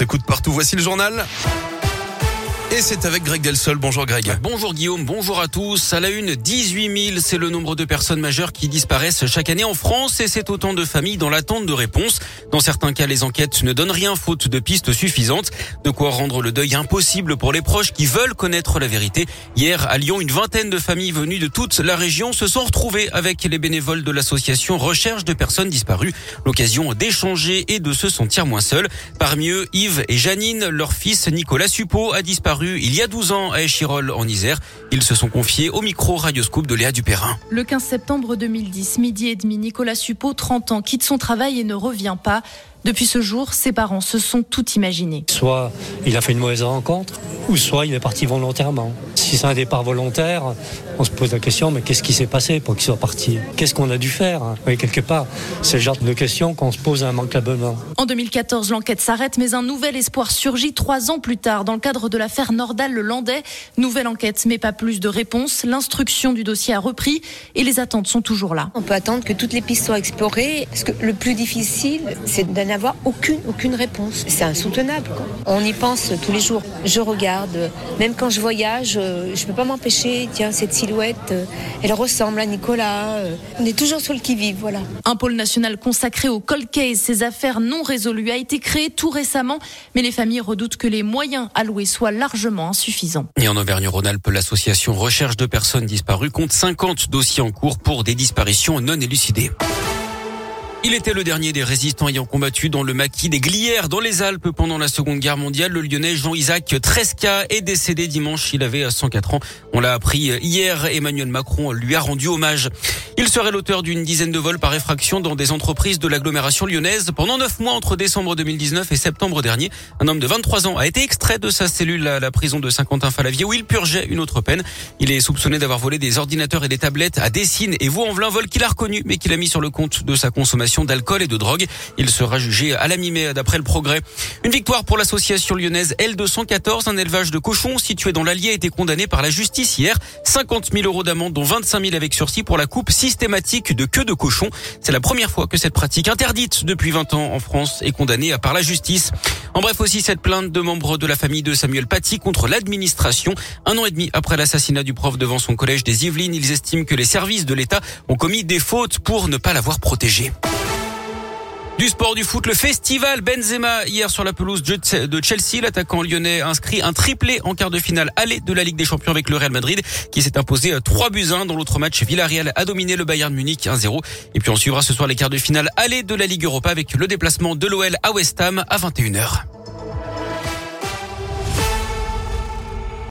Écoute partout, voici le journal. Et c'est avec Greg Delsol. Bonjour Greg. Bonjour Guillaume, bonjour à tous. À la une, 18 000, c'est le nombre de personnes majeures qui disparaissent chaque année en France et c'est autant de familles dans l'attente de réponses. Dans certains cas, les enquêtes ne donnent rien faute de pistes suffisantes. De quoi rendre le deuil impossible pour les proches qui veulent connaître la vérité. Hier, à Lyon, une vingtaine de familles venues de toute la région se sont retrouvées avec les bénévoles de l'association Recherche de personnes disparues. L'occasion d'échanger et de se sentir moins seul. Parmi eux, Yves et Janine, leur fils Nicolas Suppot a disparu il y a 12 ans à Échirol en Isère. Ils se sont confiés au micro radioscope de Léa Dupérin. Le 15 septembre 2010, midi et demi, Nicolas Suppot, 30 ans, quitte son travail et ne revient pas. Depuis ce jour, ses parents se sont tout imaginés. Soit il a fait une mauvaise rencontre, ou soit il est parti volontairement. Si c'est un départ volontaire, on se pose la question, mais qu'est-ce qui s'est passé pour qu'il soit parti? Qu'est-ce qu'on a dû faire? Oui, Quelque part, c'est le genre de questions qu'on se pose immanquablement. En 2014, l'enquête s'arrête, mais un nouvel espoir surgit trois ans plus tard dans le cadre de l'affaire Nordal-le-Landais. Nouvelle enquête, mais pas plus de réponses. L'instruction du dossier a repris et les attentes sont toujours là. On peut attendre que toutes les pistes soient explorées, parce que le plus difficile, c'est de n'avoir aucune, aucune réponse. C'est insoutenable. On y pense tous les jours. Je regarde, même quand je voyage, euh, je ne peux pas m'empêcher. Tiens, cette silhouette, euh, elle ressemble à Nicolas. Euh. On est toujours sur le qui-vive, voilà. Un pôle national consacré au cold case, ces affaires non résolues, a été créé tout récemment, mais les familles redoutent que les moyens alloués soient largement insuffisants. Et en Auvergne-Rhône-Alpes, l'association Recherche de personnes disparues compte 50 dossiers en cours pour des disparitions non élucidées. Il était le dernier des résistants ayant combattu dans le maquis des Glières dans les Alpes pendant la Seconde Guerre mondiale. Le Lyonnais Jean-Isaac Tresca est décédé dimanche. Il avait 104 ans. On l'a appris hier. Emmanuel Macron lui a rendu hommage. Il serait l'auteur d'une dizaine de vols par effraction dans des entreprises de l'agglomération lyonnaise. Pendant neuf mois entre décembre 2019 et septembre dernier, un homme de 23 ans a été extrait de sa cellule à la prison de Saint-Quentin-Falavier où il purgeait une autre peine. Il est soupçonné d'avoir volé des ordinateurs et des tablettes à Dessines et Vaux-en-Velin, vol qu'il a reconnu mais qu'il a mis sur le compte de sa d'alcool et de drogue. Il sera jugé à la mi-mai d'après le progrès. Une victoire pour l'association lyonnaise L214, un élevage de cochons situé dans l'Allier a été condamné par la justice hier. 50 000 euros d'amende dont 25 000 avec sursis pour la coupe systématique de queue de cochon. C'est la première fois que cette pratique interdite depuis 20 ans en France est condamnée par la justice. En bref aussi cette plainte de membres de la famille de Samuel Paty contre l'administration. Un an et demi après l'assassinat du prof devant son collège des Yvelines, ils estiment que les services de l'État ont commis des fautes pour ne pas l'avoir protégé. Du sport, du foot, le festival Benzema hier sur la pelouse de Chelsea. L'attaquant lyonnais inscrit un triplé en quart de finale aller de la Ligue des Champions avec le Real Madrid qui s'est imposé 3 buts 1. Dans l'autre match, Villarreal a dominé le Bayern Munich 1-0. Et puis on suivra ce soir les quarts de finale aller de la Ligue Europa avec le déplacement de l'OL à West Ham à 21h.